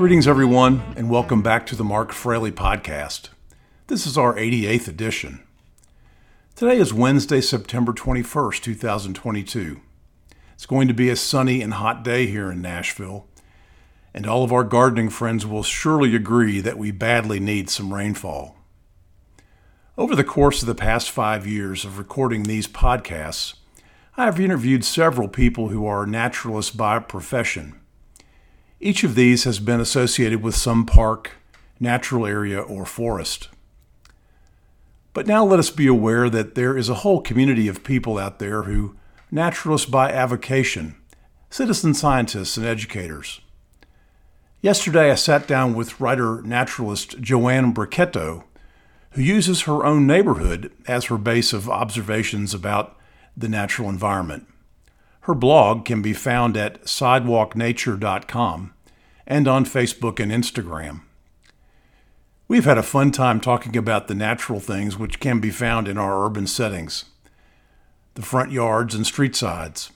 Greetings, everyone, and welcome back to the Mark Fraley Podcast. This is our 88th edition. Today is Wednesday, September 21st, 2022. It's going to be a sunny and hot day here in Nashville, and all of our gardening friends will surely agree that we badly need some rainfall. Over the course of the past five years of recording these podcasts, I have interviewed several people who are naturalists by profession each of these has been associated with some park, natural area, or forest. But now let us be aware that there is a whole community of people out there who naturalists by avocation, citizen scientists, and educators. Yesterday I sat down with writer naturalist Joanne Bracchetto, who uses her own neighborhood as her base of observations about the natural environment. Her blog can be found at sidewalknature.com and on Facebook and Instagram. We've had a fun time talking about the natural things which can be found in our urban settings the front yards and street sides,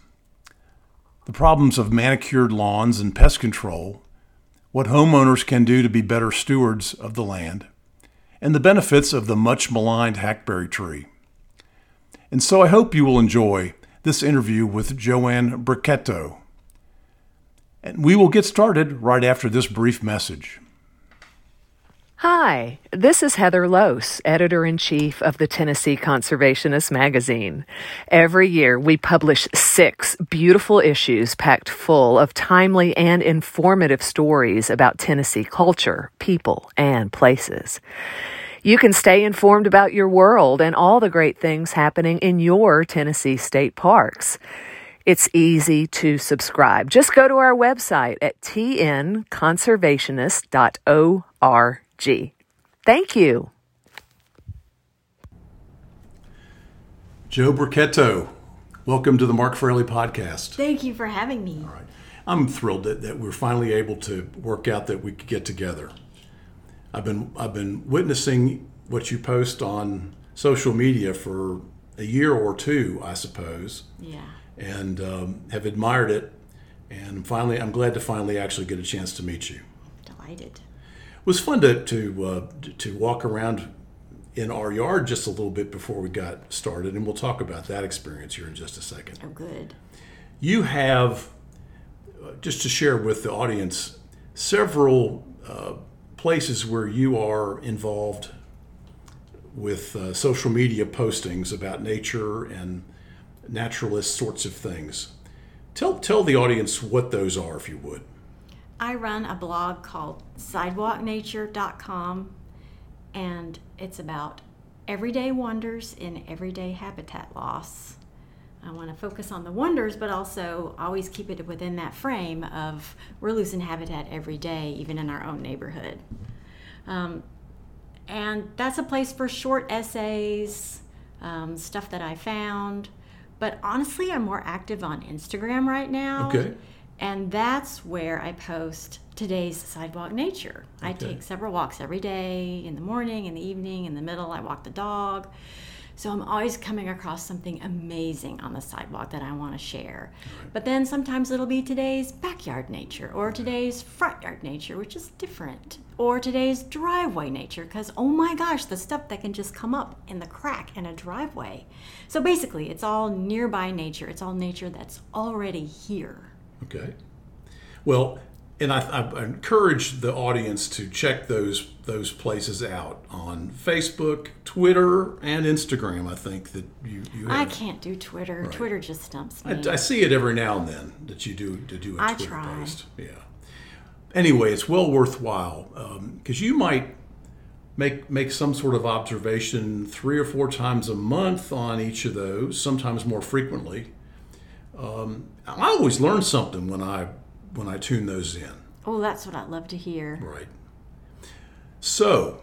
the problems of manicured lawns and pest control, what homeowners can do to be better stewards of the land, and the benefits of the much maligned hackberry tree. And so I hope you will enjoy this interview with Joanne Bracchetto. And we will get started right after this brief message. Hi, this is Heather Lose, editor in chief of the Tennessee Conservationist magazine. Every year we publish six beautiful issues packed full of timely and informative stories about Tennessee culture, people, and places. You can stay informed about your world and all the great things happening in your Tennessee state parks. It's easy to subscribe. Just go to our website at tnconservationist.org. Thank you. Joe Bracchetto, welcome to the Mark Fraley podcast. Thank you for having me. All right. I'm thrilled that, that we're finally able to work out that we could get together. I've been I've been witnessing what you post on social media for a year or two, I suppose. Yeah. And um, have admired it, and finally, I'm glad to finally actually get a chance to meet you. Delighted. It was fun to to uh, to walk around in our yard just a little bit before we got started, and we'll talk about that experience here in just a second. Oh, good. You have, uh, just to share with the audience, several uh, places where you are involved with uh, social media postings about nature and naturalist sorts of things. Tell, tell the audience what those are, if you would. I run a blog called sidewalknature.com, and it's about everyday wonders in everyday habitat loss. I want to focus on the wonders, but also always keep it within that frame of we're losing habitat every day, even in our own neighborhood. Um, and that's a place for short essays, um, stuff that I found. But honestly, I'm more active on Instagram right now. Okay. And that's where I post today's sidewalk nature. I take several walks every day in the morning, in the evening, in the middle. I walk the dog. So I'm always coming across something amazing on the sidewalk that I want to share. But then sometimes it'll be today's backyard nature or today's front yard nature, which is different, or today's driveway nature because oh my gosh, the stuff that can just come up in the crack in a driveway. So basically, it's all nearby nature. It's all nature that's already here. Okay. Well, and I, I encourage the audience to check those those places out on Facebook, Twitter, and Instagram. I think that you, you I can't do Twitter. Right. Twitter just stumps me. I, I see it every now and then that you do to do a I Twitter try. post. Yeah. Anyway, it's well worthwhile because you might make make some sort of observation three or four times a month on each of those, sometimes more frequently. Um, I always learn something when I when I tune those in. oh, that's what I love to hear. Right. So,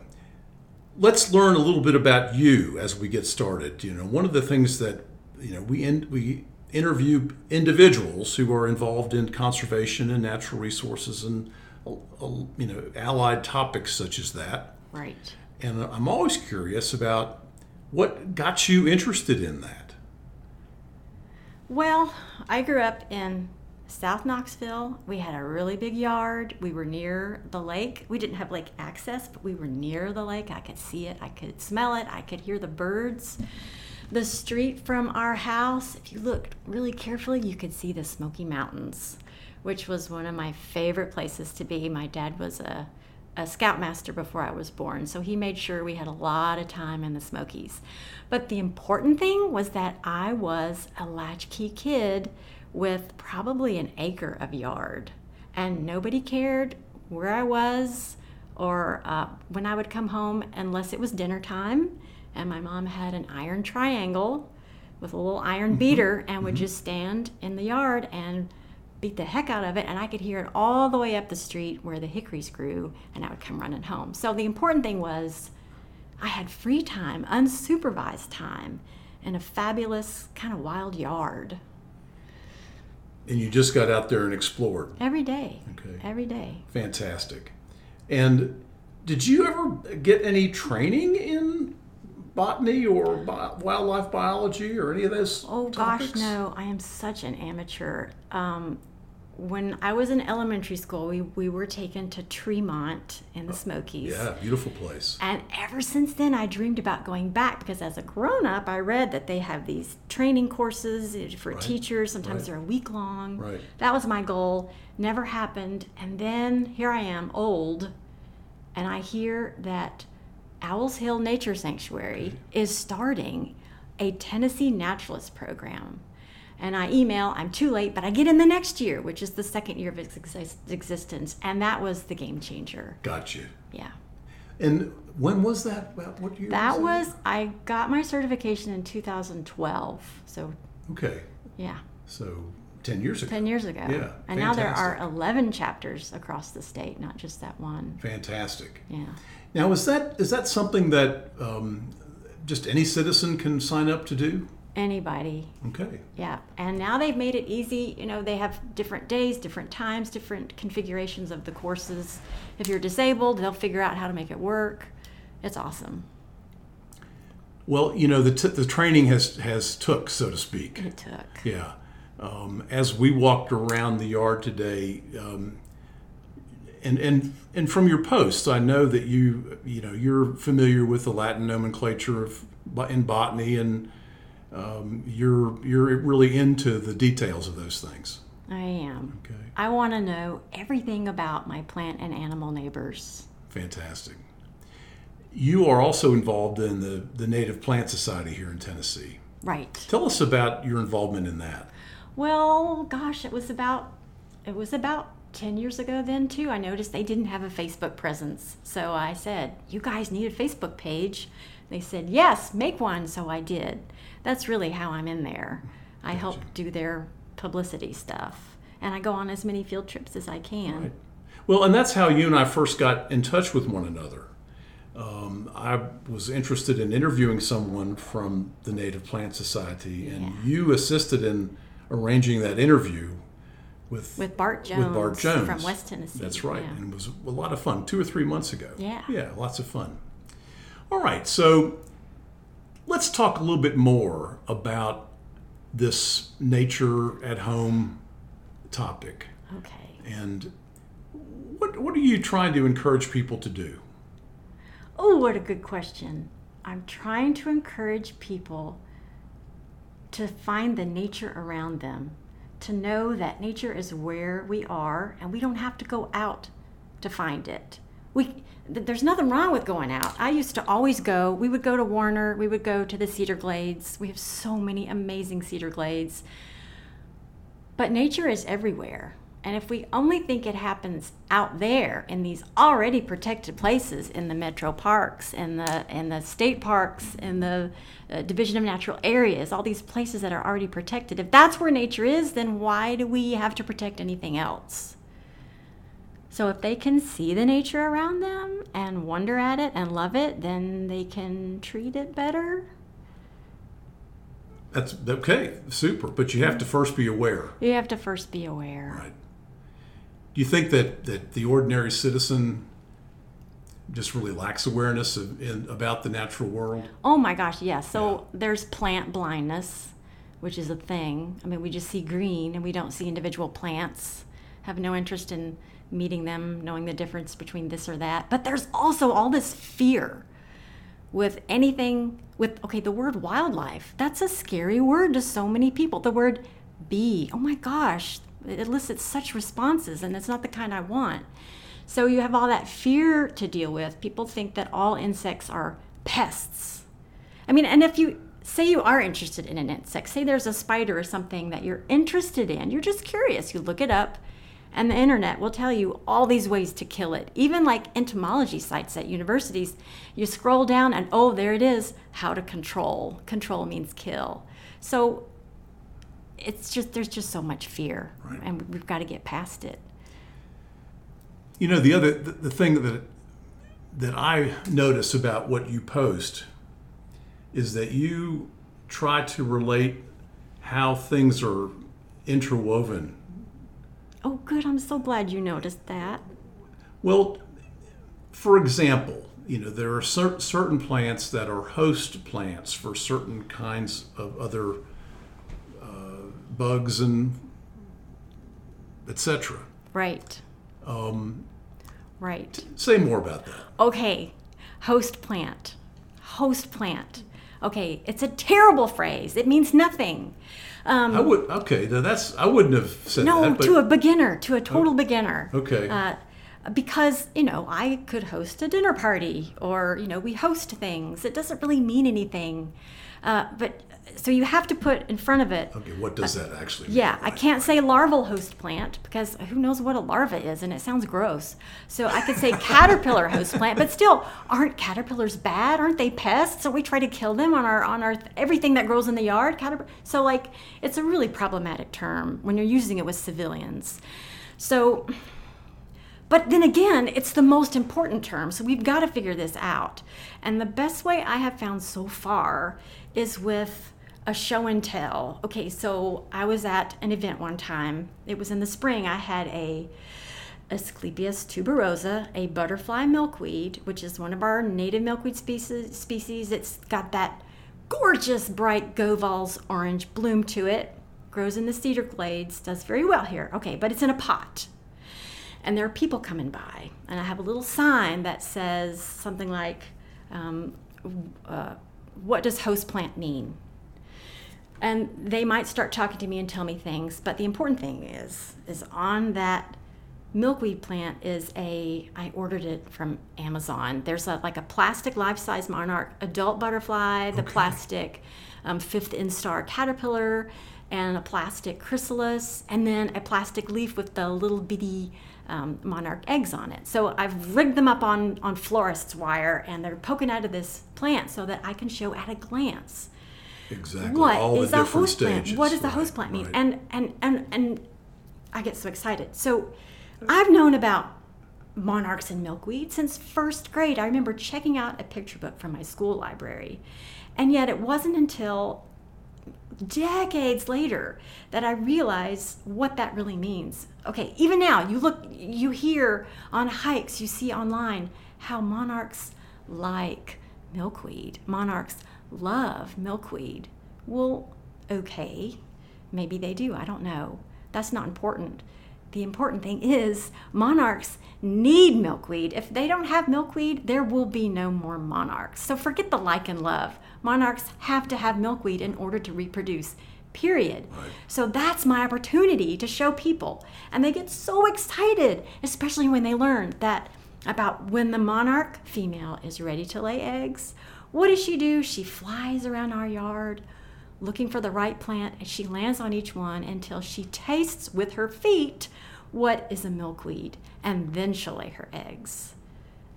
let's learn a little bit about you as we get started. You know, one of the things that you know we in, we interview individuals who are involved in conservation and natural resources and uh, uh, you know allied topics such as that. Right. And I'm always curious about what got you interested in that. Well, I grew up in South Knoxville. We had a really big yard. We were near the lake. We didn't have lake access, but we were near the lake. I could see it, I could smell it, I could hear the birds. The street from our house, if you looked really carefully, you could see the Smoky Mountains, which was one of my favorite places to be. My dad was a a scoutmaster before I was born, so he made sure we had a lot of time in the Smokies. But the important thing was that I was a latchkey kid with probably an acre of yard, and nobody cared where I was or uh, when I would come home unless it was dinner time. And my mom had an iron triangle with a little iron beater and would just stand in the yard and beat the heck out of it, and I could hear it all the way up the street where the hickories grew, and I would come running home. So the important thing was I had free time, unsupervised time, in a fabulous kind of wild yard And you just got out there and explored. every day. Okay. Every day. Fantastic. And did you ever get any training in botany or bi- wildlife biology or any of those Oh topics? gosh, no! I am such an amateur. Um, when I was in elementary school, we, we were taken to Tremont in the oh, Smokies. Yeah, beautiful place. And ever since then, I dreamed about going back because as a grown up, I read that they have these training courses eh, for Right. teachers. Sometimes Right. they're a week long. Right. That was my goal. Never happened. And then here I am, old, and I hear that Owls Hill Nature Sanctuary is starting a Tennessee naturalist program. And I email, I'm too late, but I get in the next year, which is the second year of its exis- existence. And that was the game changer. Got you. Yeah. And when was that? What year? That was, was, I got my certification in 2012. So, okay. yeah, So ten years ago. 10 years ago. Yeah, And now there are 11 chapters across the state, not just that one. Fantastic. Yeah. Now, is that is that something that um, just any citizen can sign up to do? Anybody. Okay. Yeah. And now they've made it easy. You know, they have different days, different times, different configurations of the courses. If you're disabled, they'll figure out how to make it work. It's awesome. Well, you know the t- the training has has took, so to speak. It took. Yeah. Um, as we walked around the yard today, um, and and and from your posts, I know that you you know you're familiar with the Latin nomenclature of in botany, and um, you're you're really into the details of those things. I am. Okay. I want to know everything about my plant and animal neighbors. Fantastic. You are also involved in the the Native Plant Society here in Tennessee. Right. Tell us about your involvement in that. Well, gosh, it was about it was about 10 years ago then too. I noticed they didn't have a Facebook presence. So I said, "You guys need a Facebook page." They said, "Yes, make one." So I did. That's really how I'm in there. I help do their publicity stuff. And I go on as many field trips as I can. Right. Well, and that's how you and I first got in touch with one another. Um, I was interested in interviewing someone from the Native Plant Society, and Yeah. you assisted in arranging that interview with With Bart Jones, with Bart Jones from West Tennessee. That's right, Yeah. and it was a lot of fun. Two or three months ago. Yeah. yeah, lots of fun. All right, so let's talk a little bit more about this nature at home topic. Okay. And what what are you trying to encourage people to do? Oh, what a good question. I'm trying to encourage people to find the nature around them, to know that nature is where we are and we don't have to go out to find it. We there's nothing wrong with going out. I used to always go. We would go to Warner, we would go to the Cedar Glades. We have so many amazing Cedar Glades. But nature is everywhere. And if we only think it happens out there in these already protected places in the metro parks, in the in the state parks, in the uh, Division of Natural Areas, all these places that are already protected, if that's where nature is, then why do we have to protect anything else? So if they can see the nature around them and wonder at it and love it, then they can treat it better. That's okay, super. But you have to mm-hmm. first be aware, You have to first be aware. right? Do you think that that the ordinary citizen just really lacks awareness of, in, about the natural world? Oh my gosh, yes. So there's plant blindness. which is a thing. I mean, we just see green and we don't see individual plants. Have no interest in meeting them, knowing the difference between this or that. But there's also all this fear with anything with okay, the word wildlife. That's a scary word to so many people. The word bee. Oh my gosh, it elicits such responses and it's not the kind I want. So you have all that fear to deal with. People think that all insects are pests. I mean, and if you say you are interested in an insect, say there's a spider or something that you're interested in, you're just curious, you look it up, and the internet will tell you all these ways to kill it. Even like entomology sites at universities, you scroll down and oh, there it is how to control. Control means kill. So it's just, there's just so much fear, Right. and we've got to get past it. You know, the other the, the thing that that I notice about what you post is that you try to relate how things are interwoven. Oh, good. I'm so glad you noticed that. Well, for example, you know, there are cer- certain plants that are host plants for certain kinds of other uh, bugs and etc. Right. Um, right. Say more about that. Okay, host plant. Host plant. Okay, it's a terrible phrase. It means nothing. Um, I would okay. Now that's I wouldn't have said no, that. But, to a beginner, to a total beginner. Okay. Uh, because you know, I could host a dinner party, or you know, we host things. It doesn't really mean anything. Uh, but so you have to put in front of it. okay, what does that actually mean? Yeah, I can't say larval host plant because who knows what a larva is and it sounds gross. So I could say caterpillar host plant, but still, aren't caterpillars bad? Aren't they pests? So we try to kill them on our on our everything that grows in the yard. Caterpillar. So like, it's a really problematic term when you're using it with civilians. So but then again, it's the most important term, so we've got to figure this out. And the best way I have found so far is with a show and tell. Okay, so I was at an event one time. It was in the spring. I had a Asclepias tuberosa, a butterfly milkweed, which is one of our native milkweed species. Species. It's got that gorgeous bright Goval's orange bloom to it. Grows in the cedar glades. Does very well here. Okay, but it's in a pot and there are people coming by and i have a little sign that says something like um, uh, what does host plant mean and they might start talking to me and tell me things but the important thing is is on that milkweed plant is a i ordered it from amazon there's a like a plastic life-size monarch adult butterfly the Okay. plastic um, fifth instar caterpillar and a plastic chrysalis and then a plastic leaf with the little bitty um, monarch eggs on it so i've rigged them up on on florist's wire and they're poking out of this plant so that i can show at a glance exactly what all is the a host stages. plant? What does a Right, host plant mean? right. And and and and I get so excited. So I've known about monarchs and milkweed since first grade. I remember checking out a picture book from my school library. And yet it wasn't until decades later that I realized what that really means. Okay, even now, you look, you hear on hikes, you see online how monarchs like milkweed. Monarchs love milkweed. Well, okay, maybe they do. I don't know. That's not important. The important thing is monarchs need milkweed. If they don't have milkweed, there will be no more monarchs. So forget the like and love. Monarchs have to have milkweed in order to reproduce. Period. Right. So that's my opportunity to show people. And they get so excited, especially when they learn that about when the monarch female is ready to lay eggs. What does she do? She flies around our yard looking for the right plant and she lands on each one until she tastes with her feet what is a milkweed and then she'll lay her eggs.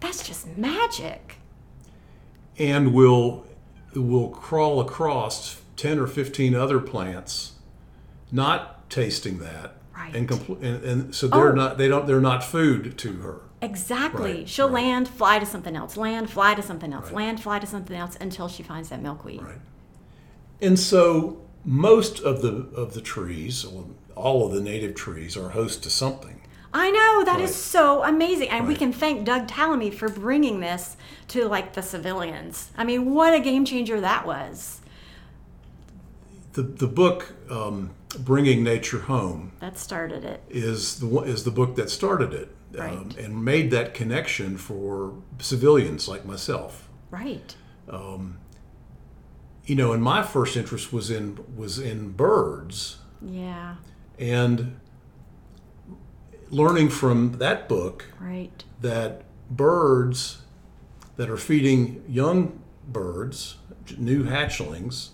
That's just magic. and will will crawl across 10 or 15 other plants not tasting that Right. and, compl- and and so they're Oh. not they don't they're not food to her Exactly. Right, She'll right. land, fly to something else, land, fly to something else, Right. land, fly to something else until she finds that milkweed. right and so most of the of the trees all of the native trees are host to something I know that is so amazing, and we can thank Doug Tallamy for bringing this to like the civilians. I mean, what a game changer that was! the the book um, "Bringing Nature Home" That started it. is the one- is the book that started it um, and made that connection for civilians like myself. Right. You know, and my first interest was in was in birds Yeah. and learning from that book Right. that birds that are feeding young birds, new hatchlings,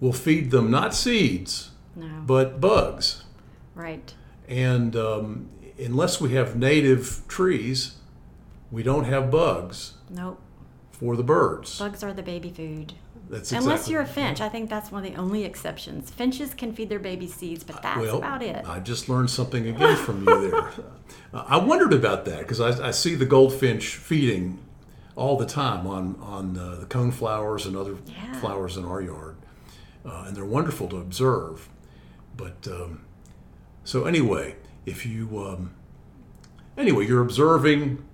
will feed them not seeds No. but bugs. Right. And um, unless we have native trees, we don't have bugs Nope. for the birds. Bugs are the baby food. That's exactly Unless you're a finch, I think that's one of the only exceptions. Finches can feed their baby seeds, but that's well, about it. I just learned something again from you there. Uh, I wondered about that because I, I see the goldfinch feeding all the time on on uh, the coneflowers and other Yeah. flowers in our yard, uh, and they're wonderful to observe. But um, so anyway, if you um, anyway, you're observing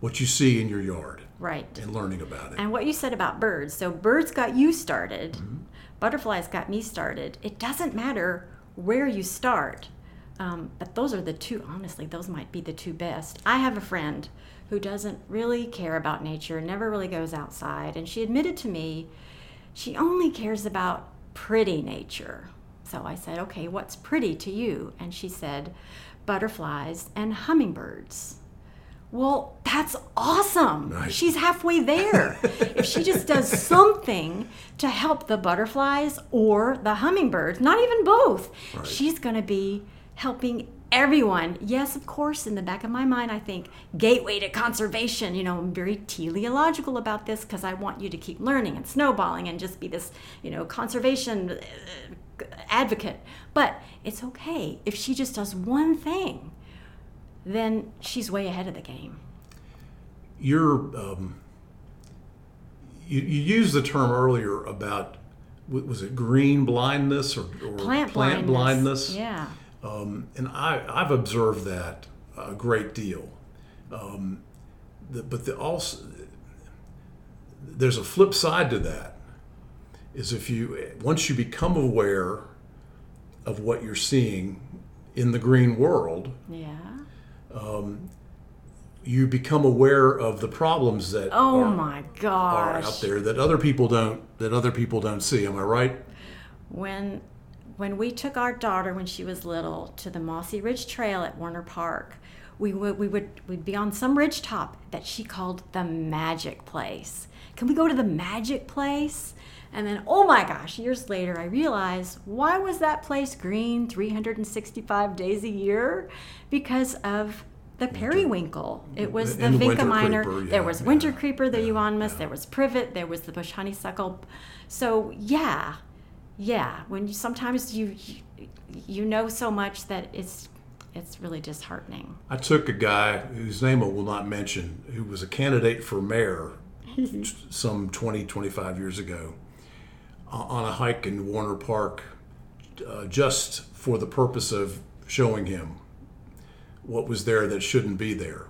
what you see in your yard right. and learning about it. And what you said about birds. So birds got you started. Mm-hmm. Butterflies got me started. It doesn't matter where you start. Um, but those are the two, honestly, those might be the two best. I have a friend who doesn't really care about nature, never really goes outside. And she admitted to me she only cares about pretty nature. So I said, okay, what's pretty to you? And she said, butterflies and hummingbirds. Well, that's awesome. Right. She's halfway there. if she just does something to help the butterflies or the hummingbirds, not even both, she's going to be helping everyone. Yes, of course, in the back of my mind, I think gateway to conservation. You know, I'm very teleological about this because I want you to keep learning and snowballing and just be this, you know, conservation uh, advocate. But it's okay if she just does one thing then she's way ahead of the game. you're um, you, you used the term earlier about was it green blindness or, or Plant, blindness? Yeah. Um, and I, I've observed that a great deal. Um, the, but the also there's a flip side to that. Is if you once you become aware of what you're seeing in the green world, Yeah. Um, you become aware of the problems that Oh are, my are out there that other people don't that other people don't see. Am I right? When when we took our daughter when she was little to the Mossy Ridge Trail at Warner Park, we would we would we'd be on some ridge top that she called the magic place. Can we go to the magic place? And then, oh my gosh, years later, I realized why was that place green 365 days a year? Because of the periwinkle. It mm-hmm. was the winter vinca minor. creeper, yeah, there was winter creeper, the yeah, euonymus. yeah. There was privet. There was the bush honeysuckle. So yeah, yeah. When you sometimes you you know so much that it's it's really disheartening. I took a guy whose name I will not mention, who was a candidate for mayor some 20, 25 years ago, on a hike in Warner Park uh, just for the purpose of showing him what was there that shouldn't be there.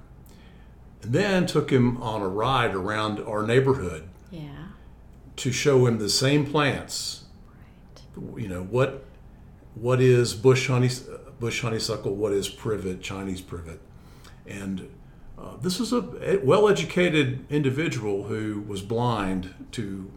And then took him on a ride around our neighborhood Yeah. to show him the same plants. You know what what is bush honey bush honeysuckle? What is privet? Chinese privet? And uh, this is a well-educated individual who was blind to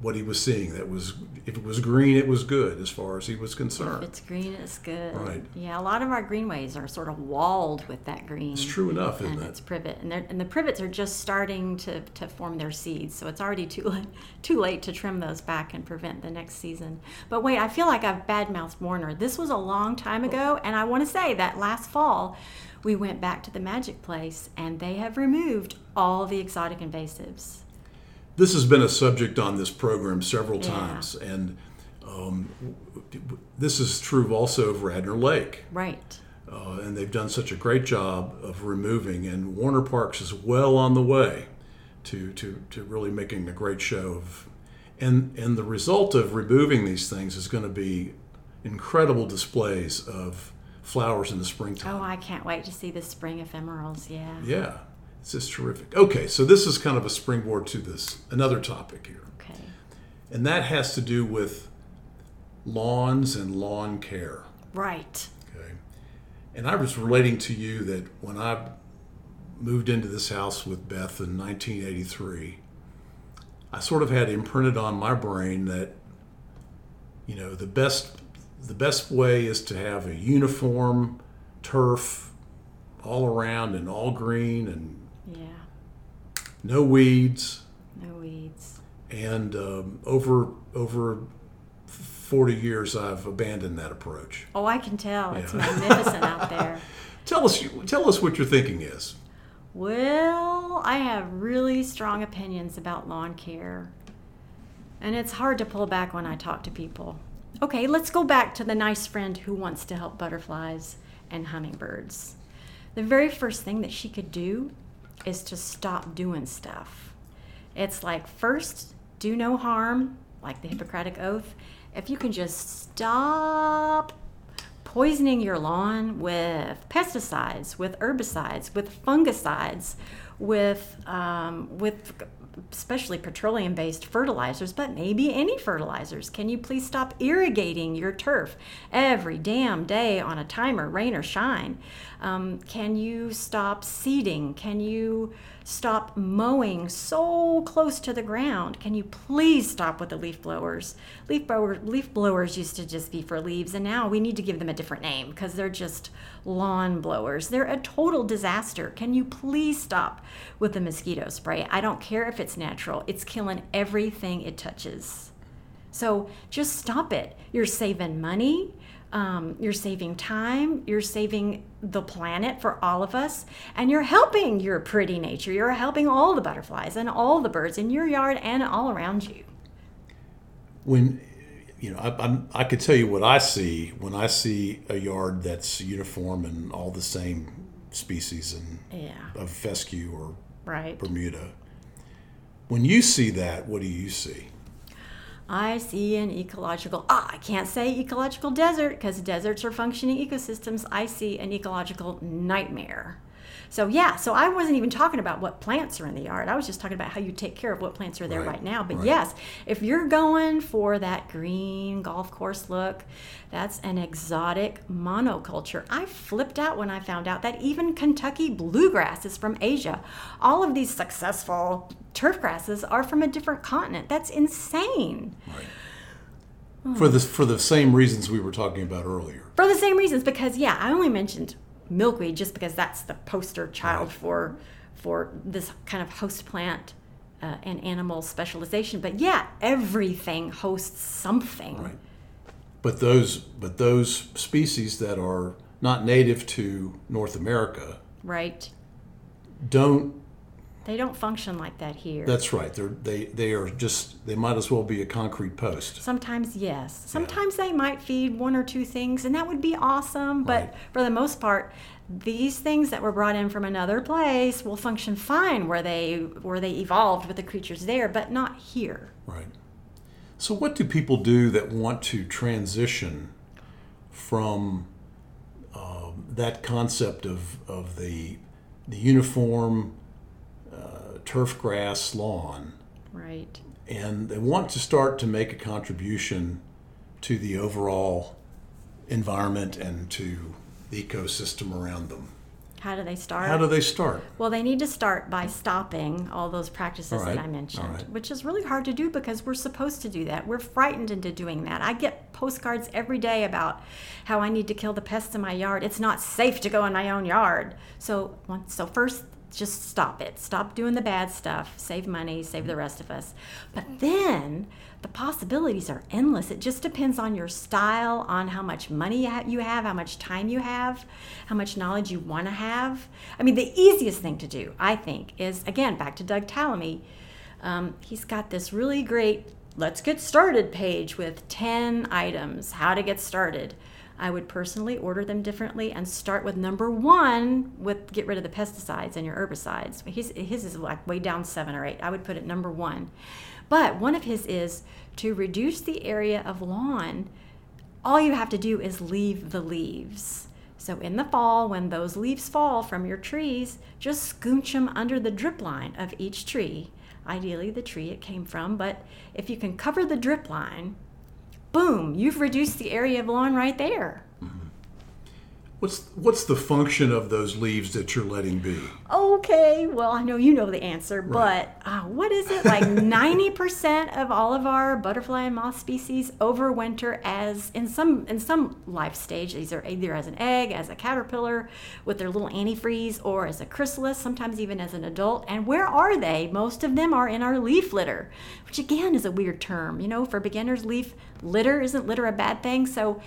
what he was seeing. That was if it was green, it was good as far as he was concerned If it's green, it's good. Right. Yeah, a lot of our greenways are sort of walled with that green. It's true enough, and isn't it's it? privet, and, and the privets are just starting to, to form their seeds, so it's already too late, too late to trim those back and prevent the next season. But wait, I feel like I've badmouthed Warner. This was a long time ago, oh. and I want to say that last fall we went back to the Magic Place, and they have removed all the exotic invasives. This has been a subject on this program several Yeah. times, and um, this is true also of Radnor Lake. Right. uh, and they've done such a great job of removing. And Warner Parks is well on the way to to, to really making a great show of, and and the result of removing these things is going to be incredible displays of flowers in the springtime. Oh, I can't wait to see the spring ephemerals. Yeah. Yeah, it's just terrific. Okay, so this is kind of a springboard to this another topic here. Okay. and that has to do with lawns and lawn care. Right. Okay. And I was relating to you that when I moved into this house with Beth in 1983, I sort of had imprinted on my brain that you know the best the best way is to have a uniform turf all around and all green and Yeah. no weeds No weeds. and um, over over 40 years I've abandoned that approach. Oh, I can tell. It's magnificent out there. Tell us tell us what your thinking is. Well, I have really strong opinions about lawn care. And it's hard to pull back when I talk to people. Okay, let's go back to the nice friend who wants to help butterflies and hummingbirds. The very first thing that she could do is to stop doing stuff. It's like first, do no harm, like the Hippocratic Oath. If you can just stop poisoning your lawn with pesticides, with herbicides, with fungicides, with um, with especially petroleum-based fertilizers, but maybe any fertilizers. Can you please stop irrigating your turf every damn day on a timer, rain or shine? Um, can you stop seeding? Can you stop mowing so close to the ground? Can you please stop with the leaf blowers? Leaf blower, leaf blowers used to just be for leaves, and now we need to give them a different name because they're just lawn blowers. They're a total disaster. Can you please stop with the mosquito spray? I don't care if it's natural, it's killing everything it touches. So just stop it. You're saving money. Um, you're saving time. You're saving the planet for all of us. And you're helping your pretty nature. You're helping all the butterflies and all the birds in your yard and all around you. When you know, I, I'm, I could tell you what I see when I see a yard that's uniform and all the same species and Yeah, of fescue or right. Bermuda. When you see that, what do you see? I see an ecological, ah, I can't say ecological desert because deserts are functioning ecosystems. I see an ecological nightmare. So, yeah, so I wasn't even talking about what plants are in the yard. I was just talking about how you take care of what plants are there Right, right, now. But right. yes, if you're going for that green golf course look, that's an exotic monoculture. I flipped out when I found out that even Kentucky bluegrass is from Asia. All of these successful turf grasses are from a different continent. That's insane. For hmm. the for the same reasons we were talking about earlier. for the same reasons because yeah i only mentioned milkweed just because that's the poster child for for this kind of host plant uh, and animal specialization. But yeah everything hosts something. Right. But those but those species that are not native to North America right. don't they don't function like that here that's right. They're they they are just they might as well be a concrete post. Sometimes, yes. Sometimes they might feed one or two things, and that would be awesome. But Right. for the most part, these things that were brought in from another place will function fine where they where they evolved with the creatures there, but not here. Right. So what do people do that want to transition from um, that concept of of the the uniform turf grass lawn Right. and they want to start to make a contribution to the overall environment and to the ecosystem around them. How do they start? How do they start? Well, they need to start by stopping all those practices All right, that I mentioned, right. which is really hard to do because we're supposed to do that. We're frightened into doing that. I get postcards every day about how I need to kill the pests in my yard. It's not safe to go in my own yard. So, so first, just stop it. Stop doing the bad stuff. Save money. Save the rest of us. But then the possibilities are endless. It just depends on your style, on how much money you have, how much time you have, how much knowledge you want to have. I mean, the easiest thing to do, I think, is again back to Doug Tallamy. Um, he's got this really great let's get started page with 10 items how to get started. I would personally order them differently and start with number one with get rid of the pesticides and your herbicides. His, his is like way down seven or eight. I would put it number one. But one of his is to reduce the area of lawn. All you have to do is leave the leaves. So in the fall, when those leaves fall from your trees, just scooch them under the drip line of each tree. ideally the tree it came from. But if you can cover the drip line, boom, you've reduced the area of lawn right there. Mm-hmm. What's what's the function of those leaves that you're letting be? Oh, Okay, well, I know you know the answer, Right. but uh, what is it? Like 90% of all of our butterfly and moth species overwinter as in some in some life stage. These are either as an egg, as a caterpillar with their little antifreeze, or as a chrysalis, sometimes even as an adult. And where are they? Most of them are in our leaf litter, which again is a weird term. You know, for beginners, leaf litter isn't litter a bad thing? So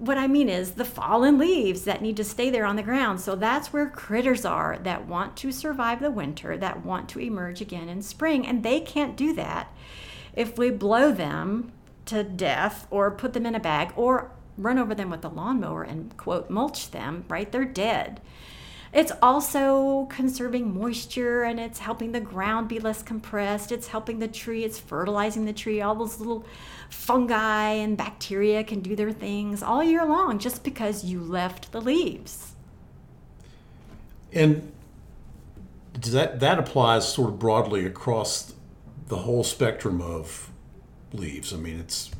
what I mean is the fallen leaves that need to stay there on the ground. So that's where critters are that want to survive the winter, that want to emerge again in spring. And they can't do that if we blow them to death or put them in a bag or run over them with a lawnmower and, quote, mulch them, right? They're dead. It's also conserving moisture and it's helping the ground be less compressed. It's helping the tree, it's fertilizing the tree. All those little fungi and bacteria can do their things all year long just because you left the leaves. And does that that applies sort of broadly across the whole spectrum of leaves. I mean, it's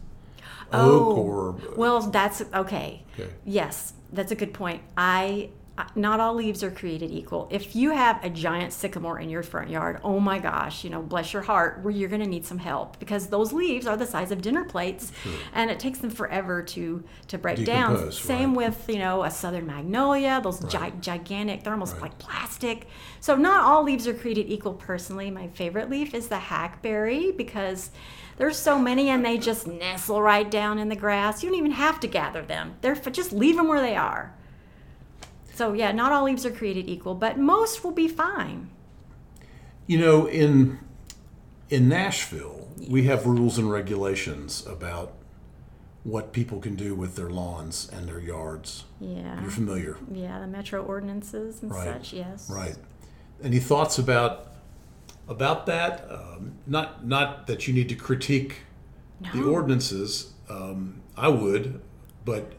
oak oh, or Well, that's okay. Okay. Yes, that's a good point. I not all leaves are created equal. If you have a giant sycamore in your front yard, oh my gosh, you know, bless your heart, where you're going to need some help because those leaves are the size of dinner plates, hmm. and it takes them forever to to break down. Same right. with you know a southern magnolia, those gi- gigantic, they're almost like plastic. So not all leaves are created equal. Personally, my favorite leaf is the hackberry because. There's so many, and they just nestle right down in the grass. You don't even have to gather them. They're just leave them where they are. So yeah, not all leaves are created equal, but most will be fine. You know, in in Nashville, we have rules and regulations about what people can do with their lawns and their yards. Yeah. You're familiar, Yeah, the metro ordinances and Right. such. Yes. right? Any thoughts about about that? Um, not not that you need to critique the ordinances. Um, I would, but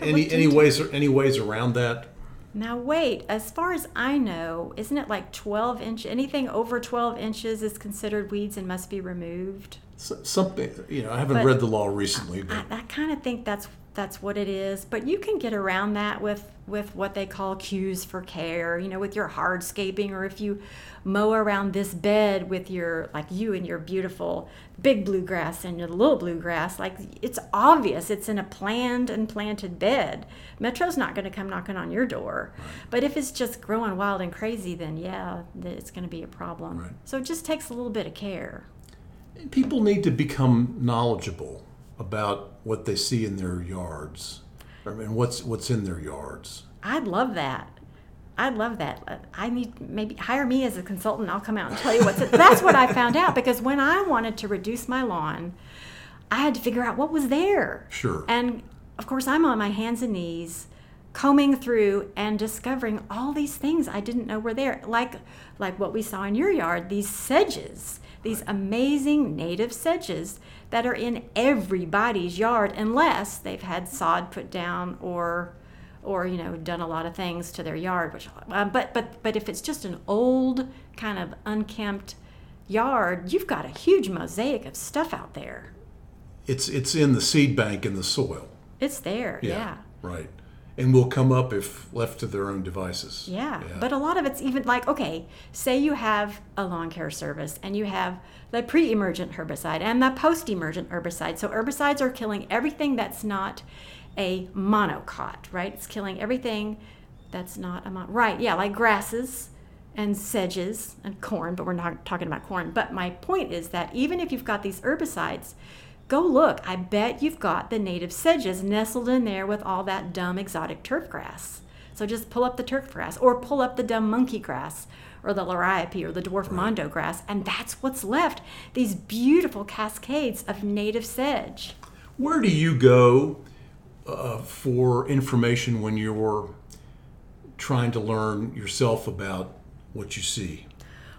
any any ways any ways around that? Now wait, as far as I know, isn't it like 12 inch? Anything over 12 inches is considered weeds and must be removed. Something you know, I haven't But- read the law recently, but I, I kind of think that's that's what it is. But you can get around that with with what they call cues for care. You know, with your hardscaping, or if you mow around this bed with your like you and your beautiful big bluegrass and your little bluegrass, like it's obvious it's in a planned and planted bed. Metro's not going to come knocking on your door. But if it's just growing wild and crazy, then yeah, it's going to be a problem. Right. So it just takes a little bit of care. People need to become knowledgeable about what they see in their yards. I mean, what's what's in their yards. I'd love that. I'd love that. I need maybe hire me as a consultant. I'll come out and tell you what's. That's what I found out because when I wanted to reduce my lawn, I had to figure out what was there. Sure. And of course, I'm on my hands and knees, combing through and discovering all these things I didn't know were there, like like what we saw in your yard. These sedges, these amazing native sedges that are in everybody's yard, unless they've had sod put down or or you know done a lot of things to their yard which uh, but but but if it's just an old kind of unkempt yard you've got a huge mosaic of stuff out there It's it's in the seed bank in the soil. it's there yeah Right. And will come up if left to their own devices. Yeah, but a lot of it's even like okay, say you have a lawn care service and you have the pre-emergent herbicide and the post-emergent herbicide. So herbicides are killing everything that's not a monocot, right? It's killing everything that's not a mon- right. Yeah, like grasses and sedges and corn, but we're not talking about corn. But my point is that even if you've got these herbicides, go look. I bet you've got the native sedges nestled in there with all that dumb exotic turf grass. So just pull up the turf grass or pull up the dumb monkey grass or the liriope or the dwarf mondo grass, and that's what's left. These beautiful cascades of native sedge. Where do you go uh, for information when you're trying to learn yourself about what you see?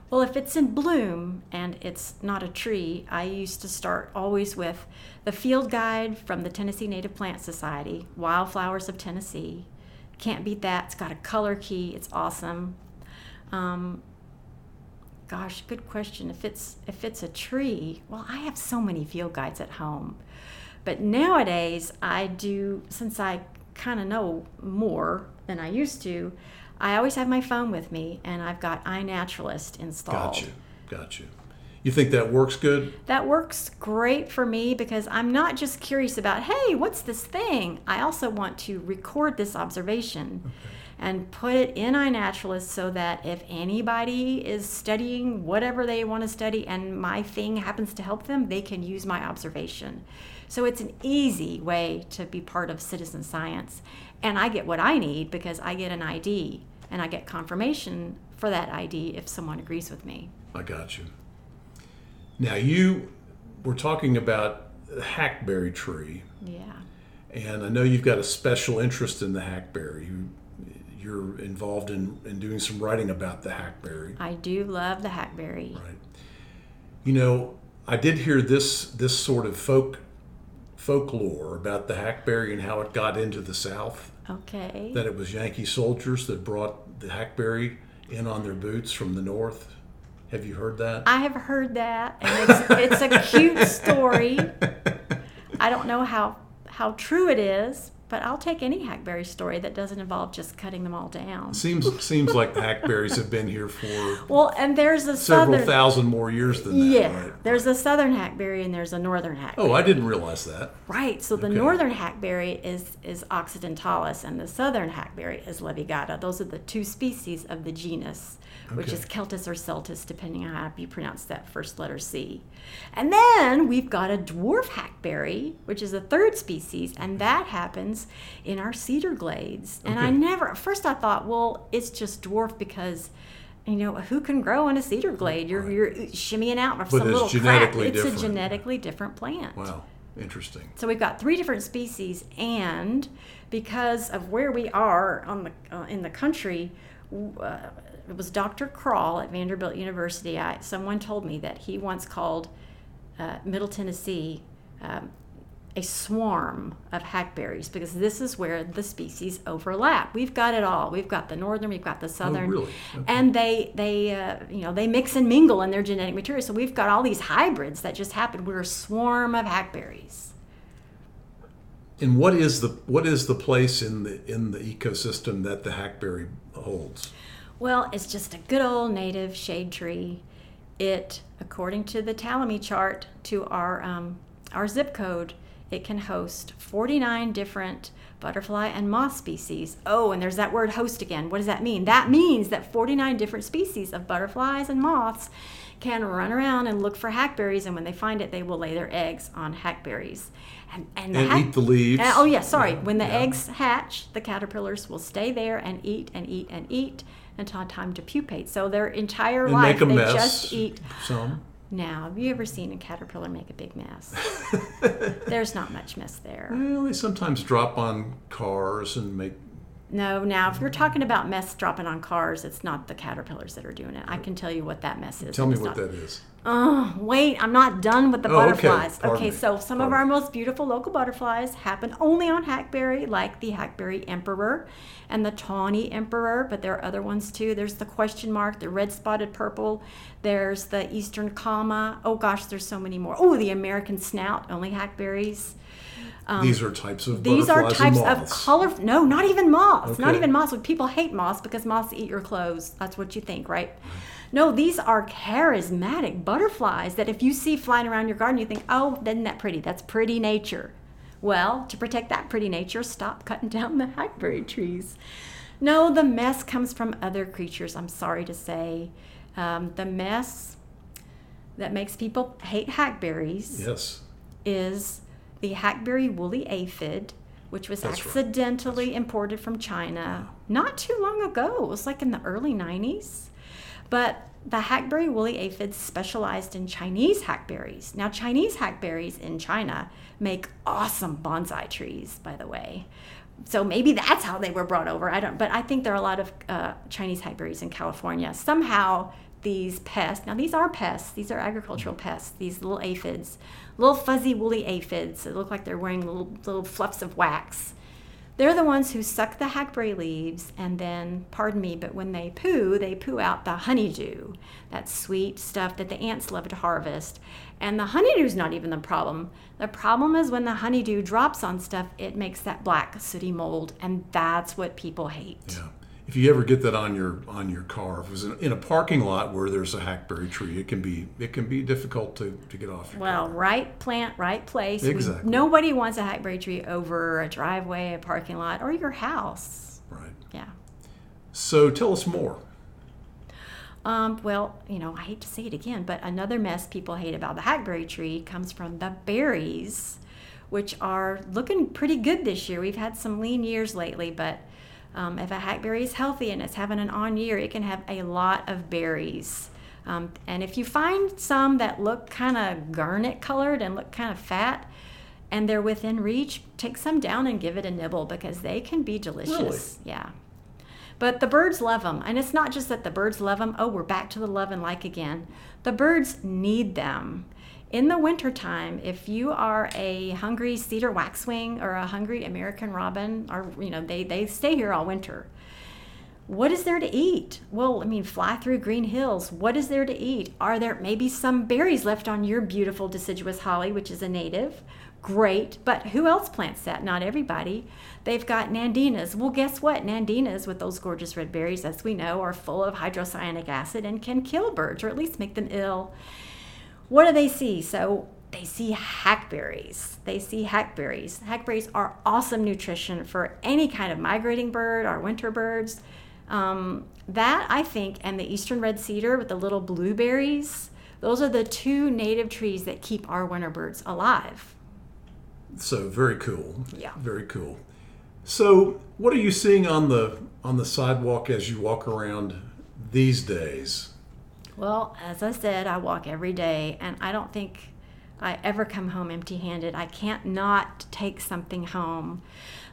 Well, if it's in bloom and it's not a tree, I used to start always with the field guide from the Tennessee Native Plant Society, Wildflowers of Tennessee. Can't beat that. It's got a color key, it's awesome. Um, gosh, good question. If it's if it's a tree, well, I have so many field guides at home. But nowadays, I do since I kind of know more than I used to. I always have my phone with me, and I've got iNaturalist installed. Gotcha. Gotcha. You think that works good? That works great for me because I'm not just curious about, hey, what's this thing? I also want to record this observation. Okay and put it in iNaturalist so that if anybody is studying whatever they want to study and my thing happens to help them, they can use my observation. So it's an easy way to be part of citizen science. And I get what I need because I get an ID and I get confirmation for that ID if someone agrees with me. I got you. Now, you were talking about the hackberry tree. Yeah. And I know you've got a special interest in the hackberry. You you're involved in, in doing some writing about the hackberry. I do love the hackberry. Right. You know, I did hear this this sort of folk folklore about the hackberry and how it got into the South. Okay. That it was Yankee soldiers that brought the hackberry in on their boots from the North. Have you heard that? I have heard that, and it's, it's a cute story. I don't know how how true it is, but I'll take any hackberry story that doesn't involve just cutting them all down. Seems seems like the hackberries have been here for well, and there's a several southern, thousand more years than that. Yeah, right? there's a southern hackberry and there's a northern hackberry. Oh, I didn't realize that. Right. So the Okay. northern hackberry is is occidentalis, and the southern hackberry is laevigata. Those are the two species of the genus, which Okay. is Celtis or Celtis, depending on how you pronounce that first letter C. And then we've got a dwarf hackberry, which is a third species, and that happens in our cedar glades. And I never, at first I thought, well, it's just dwarf because. You know who can grow in a cedar glade? You're, you're shimmying out from But some it's little crack. genetically It's a genetically different plant. Wow, interesting. So we've got three different species, and because of where we are on the uh, in the country, uh, it was Dr. Crawl at Vanderbilt University. I, someone told me that he once called uh, Middle Tennessee um, a swarm of hackberries because this is where the species overlap. We've got it all. We've got the northern, we've got the southern, Oh, really? Okay. and they they uh, you know they mix and mingle in their genetic material. So we've got all these hybrids that just happen. We're a swarm of hackberries. And what is the what is the place in the in the ecosystem that the hackberry holds? Well, it's just a good old native shade tree. It, according to the Tallamy chart, to our um, our zip code, it can host 49 different butterfly and moth species. Oh, and there's that word host again. What does that mean? That means that 49 different species of butterflies and moths can run around and look for hackberries, and when they find it, they will lay their eggs on hackberries. And, and, And hack- eat the leaves. Uh, oh, yeah, sorry. Yeah, when the yeah. eggs hatch, the caterpillars will stay there and eat and eat and eat until time to pupate. So their entire And life, they just eat. Some. Now, have you ever seen a caterpillar make a big mess? There's not much mess there. Well, they sometimes drop on cars and make. No, now, if you're talking about mess dropping on cars, it's not the caterpillars that are doing it. I can tell you what that mess is. Tell me what not- that is. Oh, wait, I'm not done with the Oh, okay. butterflies. Pardon me. so some of our most beautiful local butterflies happen only on hackberry, like the hackberry emperor and the tawny emperor, but there are other ones too. There's the question mark, the red spotted purple. There's the eastern comma. Oh gosh, there's so many more. Oh, the American snout, only hackberries. These are types of Um, These are types of color. No, not even moths. Not even moths. People hate moths because moths eat your clothes. That's what you think, right? No, these are charismatic butterflies that if you see flying around your garden, you think, oh, isn't that pretty? That's pretty nature. Well, to protect that pretty nature, stop cutting down the hackberry trees. No, the mess comes from other creatures, I'm sorry to say. Um, the mess that makes people hate hackberries Yes. is the hackberry woolly aphid, which was That's right. accidentally imported from China not too long ago. It was like in the early 90s. But the hackberry woolly aphids specialized in Chinese hackberries. Now, Chinese hackberries in China make awesome bonsai trees, by the way. So maybe that's how they were brought over. I don't, but I think there are a lot of uh, Chinese hackberries in California. Somehow these pests, now these are pests, these are agricultural mm-hmm. pests, these little aphids, little fuzzy woolly aphids that look like they're wearing little, little fluffs of wax. They're the ones who suck the hackberry leaves and then, pardon me, but when they poo, they poo out the honeydew, that sweet stuff that the ants love to harvest. And the honeydew's not even the problem. The problem is when the honeydew drops on stuff, it makes that black sooty mold, and that's what people hate. Yeah. If you ever get that on your on your car, if it was in, in a parking lot where there's a hackberry tree, it can be it can be difficult to, to get off. Your Well, car. right plant, right place. We- Exactly. nobody wants a hackberry tree over a driveway, a parking lot, or your house. right. Yeah. So tell us more. Um, well, you know, I hate to say it again, but another mess people hate about the hackberry tree comes from the berries, which are looking pretty good this year. We've had some lean years lately, but um, if a hackberry is healthy and it's having an on year, it can have a lot of berries. Um, and if you find some that look kind of garnet colored and look kind of fat, and they're within reach, take some down and give it a nibble because they can be delicious. Yeah. But the birds love them. And it's not just that the birds love them. Oh, we're back to the love and like again. The birds need them. In the wintertime, if you are a hungry cedar waxwing or a hungry American robin, or, you know, they, they stay here all winter. What is there to eat? Well, I mean, fly through green hills. What is there to eat? Are there maybe some berries left on your beautiful deciduous holly, which is a native? Great, but who else plants that? Not everybody. They've got nandinas. Well, guess what? Nandinas, with those gorgeous red berries, as we know, are full of hydrocyanic acid and can kill birds or at least make them ill. What do they see? So they see hackberries. They see hackberries. Hackberries are awesome nutrition for any kind of migrating bird or winter birds. Um, that I think, and the eastern red cedar with the little blueberries, those are the two native trees that keep our winter birds alive. So very cool. Yeah. Very cool. So what are you seeing on the on the sidewalk as you walk around these days? Well, as I said, I walk every day, and I don't think I ever come home empty handed. I can't not take something home.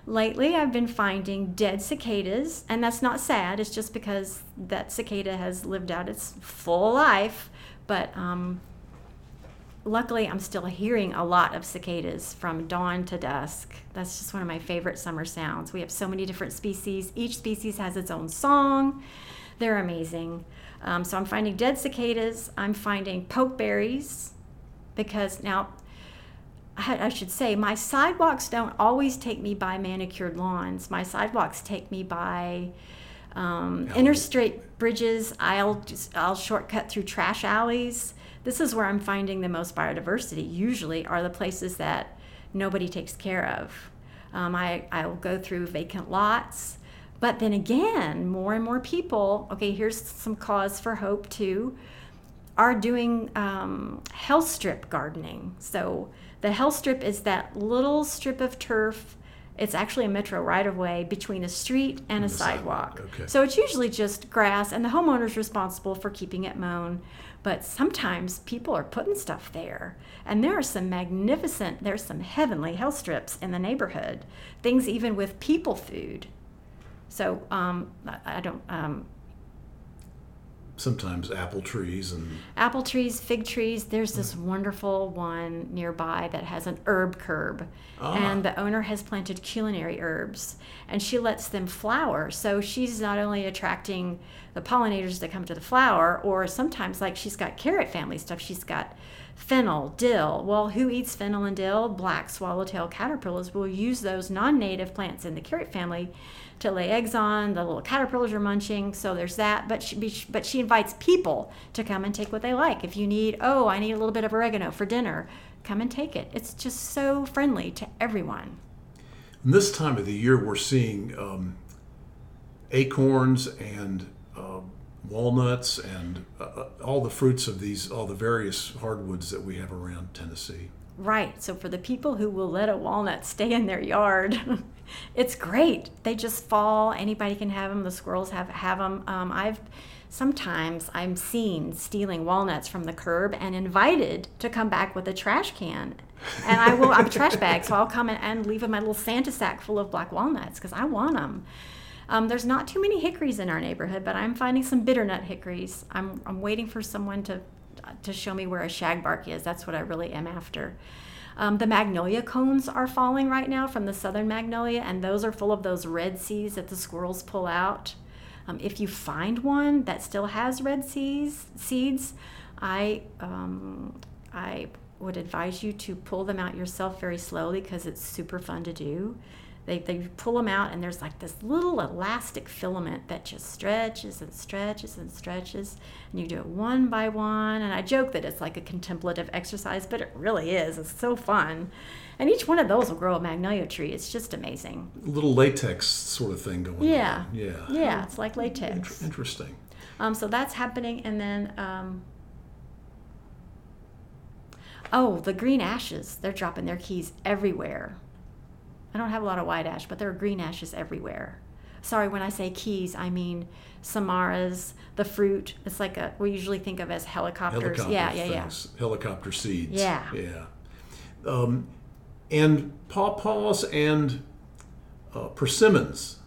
Lately, I've been finding dead cicadas, and that's not sad. It's just because that cicada has lived out its full life. But um, luckily, I'm still hearing a lot of cicadas from dawn to dusk. That's just one of my favorite summer sounds. We have so many different species, each species has its own song. They're amazing. Um, so I'm finding dead cicadas. I'm finding pokeberries because now I I should say my sidewalks don't always take me by manicured lawns. My sidewalks take me by um, interstate bridges. I'll just I'll shortcut through trash alleys. This is where I'm finding the most biodiversity. Usually, are the places that nobody takes care of. Um, I I will go through vacant lots. But then again, more and more people, okay, here's some cause for hope too, are doing um, hell strip gardening. So the hell strip is that little strip of turf. It's actually a metro right of way between a street and a sidewalk, sidewalk. okay. So it's usually just grass, and the homeowner's responsible for keeping it mown. But sometimes people are putting stuff there, and there are some magnificent, there's some heavenly hell strips in the neighborhood. Things even with people food. So um, I, I don't. Um, Sometimes apple trees and apple trees, fig trees. There's this wonderful one nearby that has an herb curb, and the owner has planted culinary herbs, and she lets them flower. So she's not only attracting the pollinators that come to the flower, or sometimes like she's got carrot family stuff. She's got fennel, dill. Well, who eats fennel and dill? Black swallowtail caterpillars will use those non-native plants in the carrot family to lay eggs on. The little caterpillars are munching, so there's that. But she, but she invites people to come and take what they like. If you need, oh, I need a little bit of oregano for dinner, come and take it. It's just so friendly to everyone. And this time of the year, we're seeing um, acorns and uh, walnuts and uh, uh, all the fruits of these, all the various hardwoods that we have around Tennessee. Right. So for the people who will let a walnut stay in their yard, it's great. They just fall. Anybody can have them. The squirrels have have them. Um, I've sometimes I'm seen stealing walnuts from the curb and invited to come back with a trash can. And I will. I'm a trash bag, so I'll come and leave in my little Santa sack full of black walnuts because I want them. Um, there's not too many hickories in our neighborhood, but I'm finding some bitternut hickories. I'm, I'm waiting for someone to to show me where a shagbark is. That's what I really am after. Um, the magnolia cones are falling right now from the southern magnolia, and those are full of those red seeds that the squirrels pull out. Um, if you find one that still has red seeds, seeds, I um, I would advise you to pull them out yourself very slowly because it's super fun to do. They, they pull them out and there's like this little elastic filament that just stretches and stretches and stretches. And you do it one by one. And i joke that it's like a contemplative exercise but it really is. It's so fun. And each one of those will grow a magnolia tree. It's just amazing. Little latex sort of thing going yeah on. Yeah. yeah. Yeah. it's like latex. Interesting. um, so that's happening. And then um, oh the green ashes. They're dropping their keys everywhere I don't have a lot of white ash, but there are green ashes everywhere. Sorry, when I say keys, I mean samaras, the fruit. It's like a we usually think of as helicopters. Helicopter yeah, yeah, things, Helicopter seeds. Yeah. Yeah. Um, and pawpaws and uh, persimmons.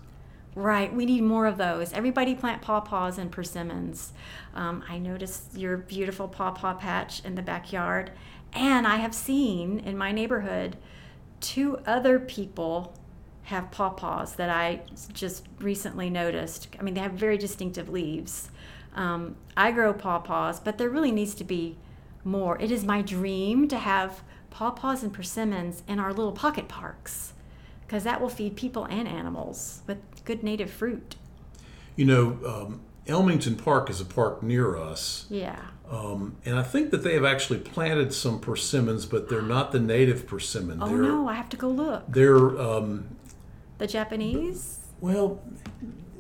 Right. We need more of those. Everybody plant pawpaws and persimmons. Um, I noticed your beautiful pawpaw patch in the backyard, and I have seen in my neighborhood two other people have pawpaws that I just recently noticed. I mean, they have very distinctive leaves. Um, I grow pawpaws, but there really needs to be more. It is my dream to have pawpaws and persimmons in our little pocket parks because that will feed people and animals with good native fruit. You know, um, Elmington Park is a park near us. Yeah. Um, and I think that they have actually planted some persimmons, but they're not the native persimmon. Oh they're, no, I have to go look. They're um, The Japanese? well,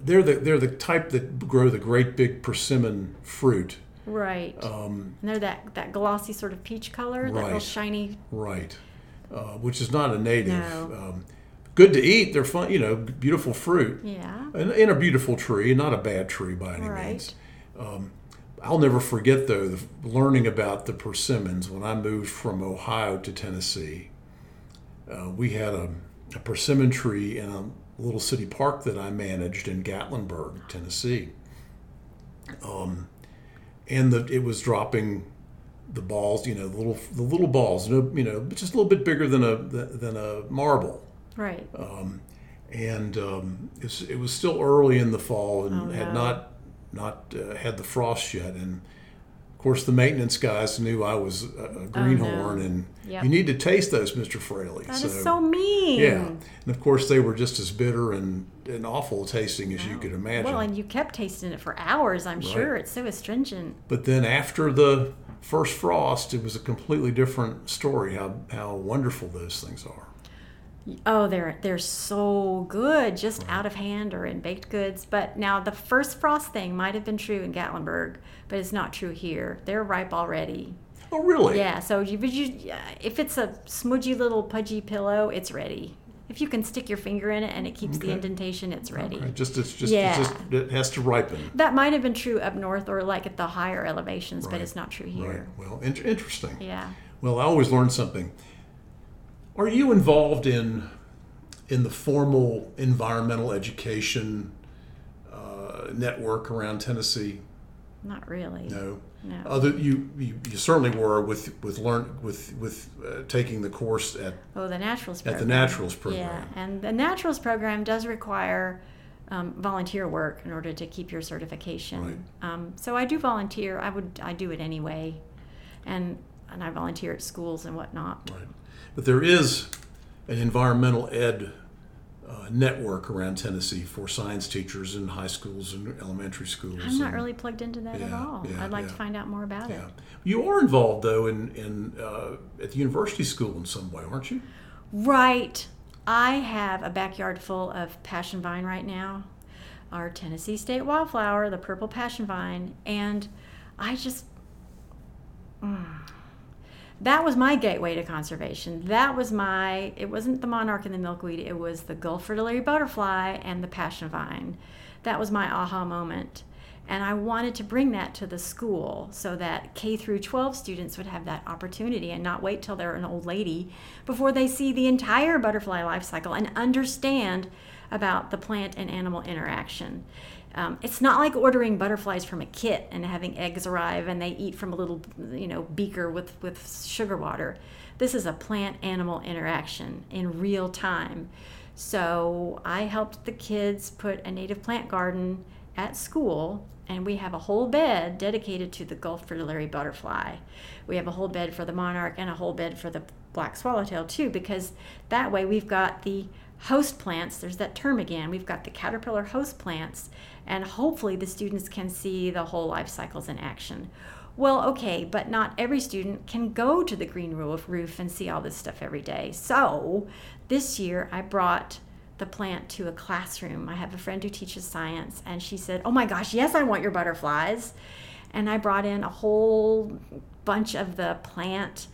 they're the they're the type that grow the great big persimmon fruit. Right. and they're that, that glossy sort of peach color, that little Right. shiny. Right, uh, which is not a native. No. Good to eat. They're fun. You know, beautiful fruit. Yeah. And, and a beautiful tree, not a bad tree by any Right. means. Um, I'll never forget though the, learning about the persimmons when I moved from Ohio to Tennessee. Uh, we had a, a persimmon tree in a little city park that I managed in Gatlinburg, Tennessee. Um, and the, it was dropping the balls, you know, the little the little balls, you know, you know, just a little bit bigger than a than a marble Right. and um, it, was, it was still early in the fall and Oh, had no. not not uh, had the frost yet. And of course, the maintenance guys knew I was a, a greenhorn, and Oh, Yep. you need to taste those, Mister Fraley. That is so mean. yeah, and of course they were just as bitter and, and awful tasting as you could imagine. Well, and you kept tasting it for hours, I'm sure. It's so astringent. but then after the first frost, it was a completely different story. How how wonderful those things are. Oh, they're they're so good, just out of hand or in baked goods. But now the first frost thing might have been true in Gatlinburg, but it's not true here. They're ripe already. Oh, really? Yeah. So you, but you, if it's a smudgy little pudgy pillow, it's ready. If you can stick your finger in it and it keeps the indentation, it's ready. Right, Just it's just, Yeah. it's just it has to ripen. That might have been true up north or like at the higher elevations, but it's not true here. Right. Well, in- interesting. Yeah. Well, I always learn something. Are you involved in in the formal environmental education uh, network around Tennessee? Not really. No. No. Other you, you, you certainly were with with learn with with uh, taking the course at Oh, the Naturalist program. the naturals program. Yeah, and the naturals program does require um, volunteer work in order to keep your certification. Um, so I do volunteer. I would I do it anyway, and and I volunteer at schools and whatnot. Right. But there is an environmental ed uh, network around Tennessee for science teachers in high schools and elementary schools. I'm not and- really plugged into that at all. yeah, I'd like yeah. to find out more about Yeah. it. You are involved though in in uh, at the university school in some way, aren't you? Right. I have a backyard full of passion vine right now, our Tennessee state wildflower, the purple passion vine, and I just. That was my gateway to conservation. That was my. It wasn't the monarch and the milkweed. It was the Gulf fritillary butterfly and the passion vine. That was my aha moment. And I wanted to bring that to the school so that K through 12 students would have that opportunity and not wait till they're an old lady before they see the entire butterfly life cycle and understand about the plant and animal interaction. Um, it's not like ordering butterflies from a kit and having eggs arrive and they eat from a little, you know, beaker with, with sugar water. This is a plant animal interaction in real time. So I helped the kids put a native plant garden at school and we have a whole bed dedicated to the Gulf fritillary butterfly. We have a whole bed for the monarch and a whole bed for the black swallowtail too, because that way we've got the host plants. There's that term again. We've got the caterpillar host plants, and hopefully the students can see the whole life cycles in action. Well, okay, but not every student can go to the green roof roof and see all this stuff every day. So this year I brought the plant to a classroom. I have a friend who teaches science, and she said, Oh my gosh, yes, I want your butterflies. And I brought in a whole bunch of the plant,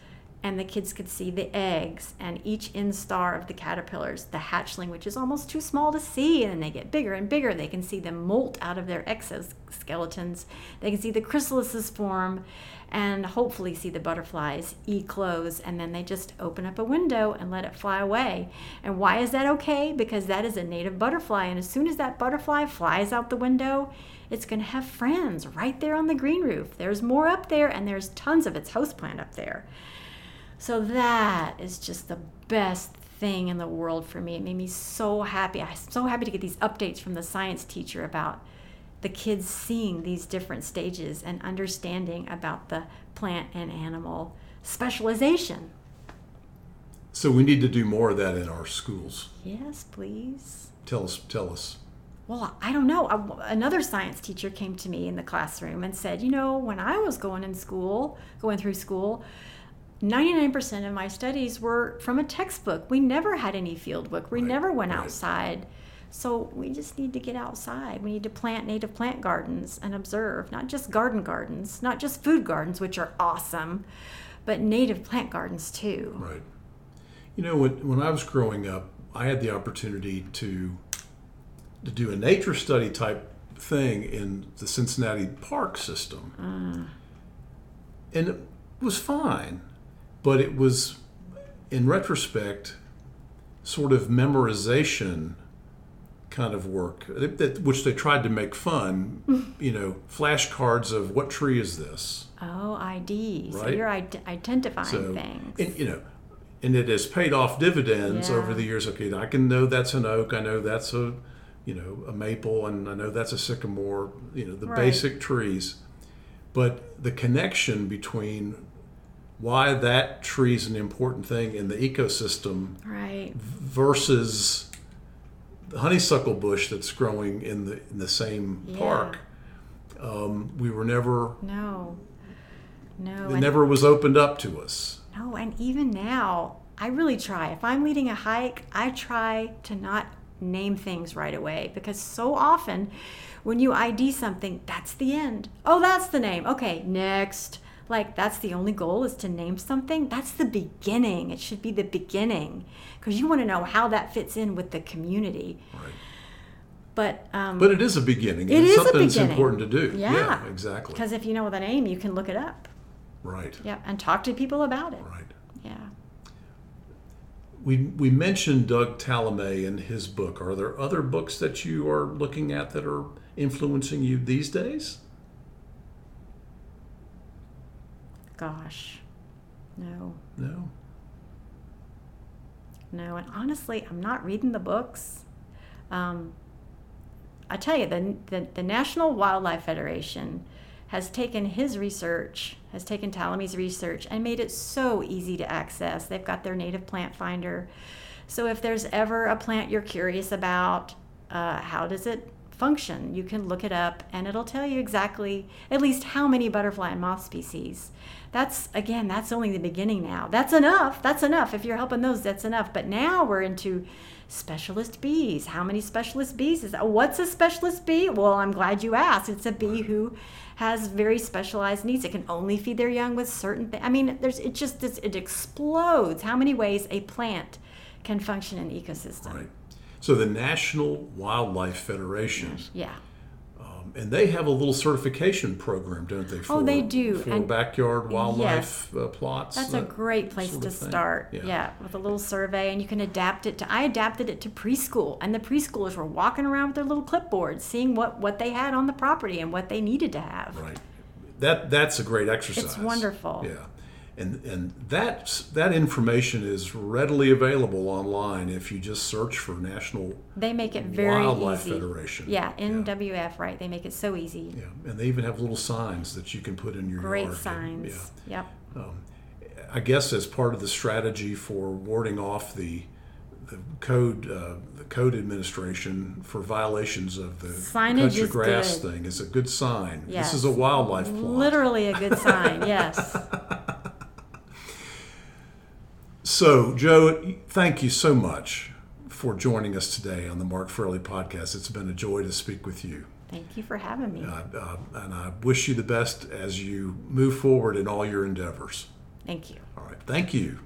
and the kids could see the eggs and each instar of the caterpillars, the hatchling, which is almost too small to see, and then they get bigger and bigger. They can see them molt out of their exoskeletons, they can see the chrysalises form and hopefully see the butterflies eclose and then they just open up a window and let it fly away. And why is that okay? Because that is a native butterfly and as soon as that butterfly flies out the window, it's going to have friends right there on the green roof. There's more up there and there's tons of its host plant up there. So that is just the best thing in the world for me. It made me so happy. I'm so happy to get these updates from the science teacher about the kids seeing these different stages and understanding about the plant and animal specialization. So we need to do more of that in our schools. Yes, please. Tell us, tell us. Well, I don't know. Another science teacher came to me in the classroom and said, You know, when I was going in school, going through school, 99% of my studies were from a textbook. We never had any field work. We right, never went right. outside. So we just need to get outside. We need to plant native plant gardens and observe, not just garden gardens, not just food gardens, which are awesome, but native plant gardens too. Right. You know, when, when I was growing up, I had the opportunity to to do a nature study type thing in the Cincinnati park system. Uh. And it was fine, but it was, in retrospect, sort of memorization kind of work, that, which they tried to make fun. you know, flashcards of what tree is this? Oh, ID. Right? So you're identifying so, things. And, you know, and it has paid off dividends yeah. over the years. Okay, I can know that's an oak. I know that's a, you know, a maple, and I know that's a sycamore. You know, the right. basic trees. But the connection between why that tree is an important thing in the ecosystem right. versus the honeysuckle bush that's growing in the in the same yeah. park. Um, we were never no no it never was opened up to us. No, and even now, I really try. If I'm leading a hike, I try to not name things right away because so often when you ID something, that's the end. Oh, that's the name. Okay, next like that's the only goal is to name something? That's the beginning. It should be the beginning. Because you want to know how that fits in with the community. Right. but um, but it is a beginning it is something a beginning. important to do. Yeah, yeah exactly. Because if you know the name you can look it up. Right. Yeah and talk to people about it. Right. Yeah. We, we mentioned Doug Tallamy and his book. Are there other books that you are looking at that are influencing you these days? Gosh, no. No. No, and honestly, I'm not reading the books. Um, I tell you, the, the, the National Wildlife Federation has taken his research, has taken Tallamy's research, and made it so easy to access. They've got their native plant finder. So if there's ever a plant you're curious about, uh, how does it function. You can look it up and it'll tell you exactly at least how many butterfly and moth species. That's again, that's only the beginning now. That's enough. That's enough. If you're helping those, that's enough. But now we're into specialist bees. How many specialist bees is that? What's a specialist bee? Well, I'm glad you asked. It's a bee who has very specialized needs. It can only feed their young with certain things. I mean, there's it just it explodes how many ways a plant can function in ecosystem. Right. So the National Wildlife Federation yeah. And they have a little certification program, don't they? For, Oh, they do, for and- backyard wildlife uh, plots. That's a great place sort to thing? start. Yeah. Yeah. with a little survey, and you can adapt it to. I adapted it to preschool, and the preschoolers were walking around with their little clipboards, seeing what what they had on the property and what they needed to have. Right. That that's a great exercise. It's wonderful. Yeah. And and that that information is readily available online if you just search for National They make it very Wildlife easy. Federation. Yeah, NWF, right? They make it so easy. Yeah, and they even have little signs that you can put in your Great yard. signs. Yep. Yeah. I guess as part of the strategy for warding off the the code uh, the code administration for violations of the Signage country grass good. thing is a good sign. Yes. This is a wildlife plot. Literally a good sign. Yes. So, Joe, thank you so much for joining us today on the Mark Fairley podcast. It's been a joy to speak with you. Thank you for having me. Uh, uh, and I wish you the best as you move forward in all your endeavors. Thank you. All right. Thank you.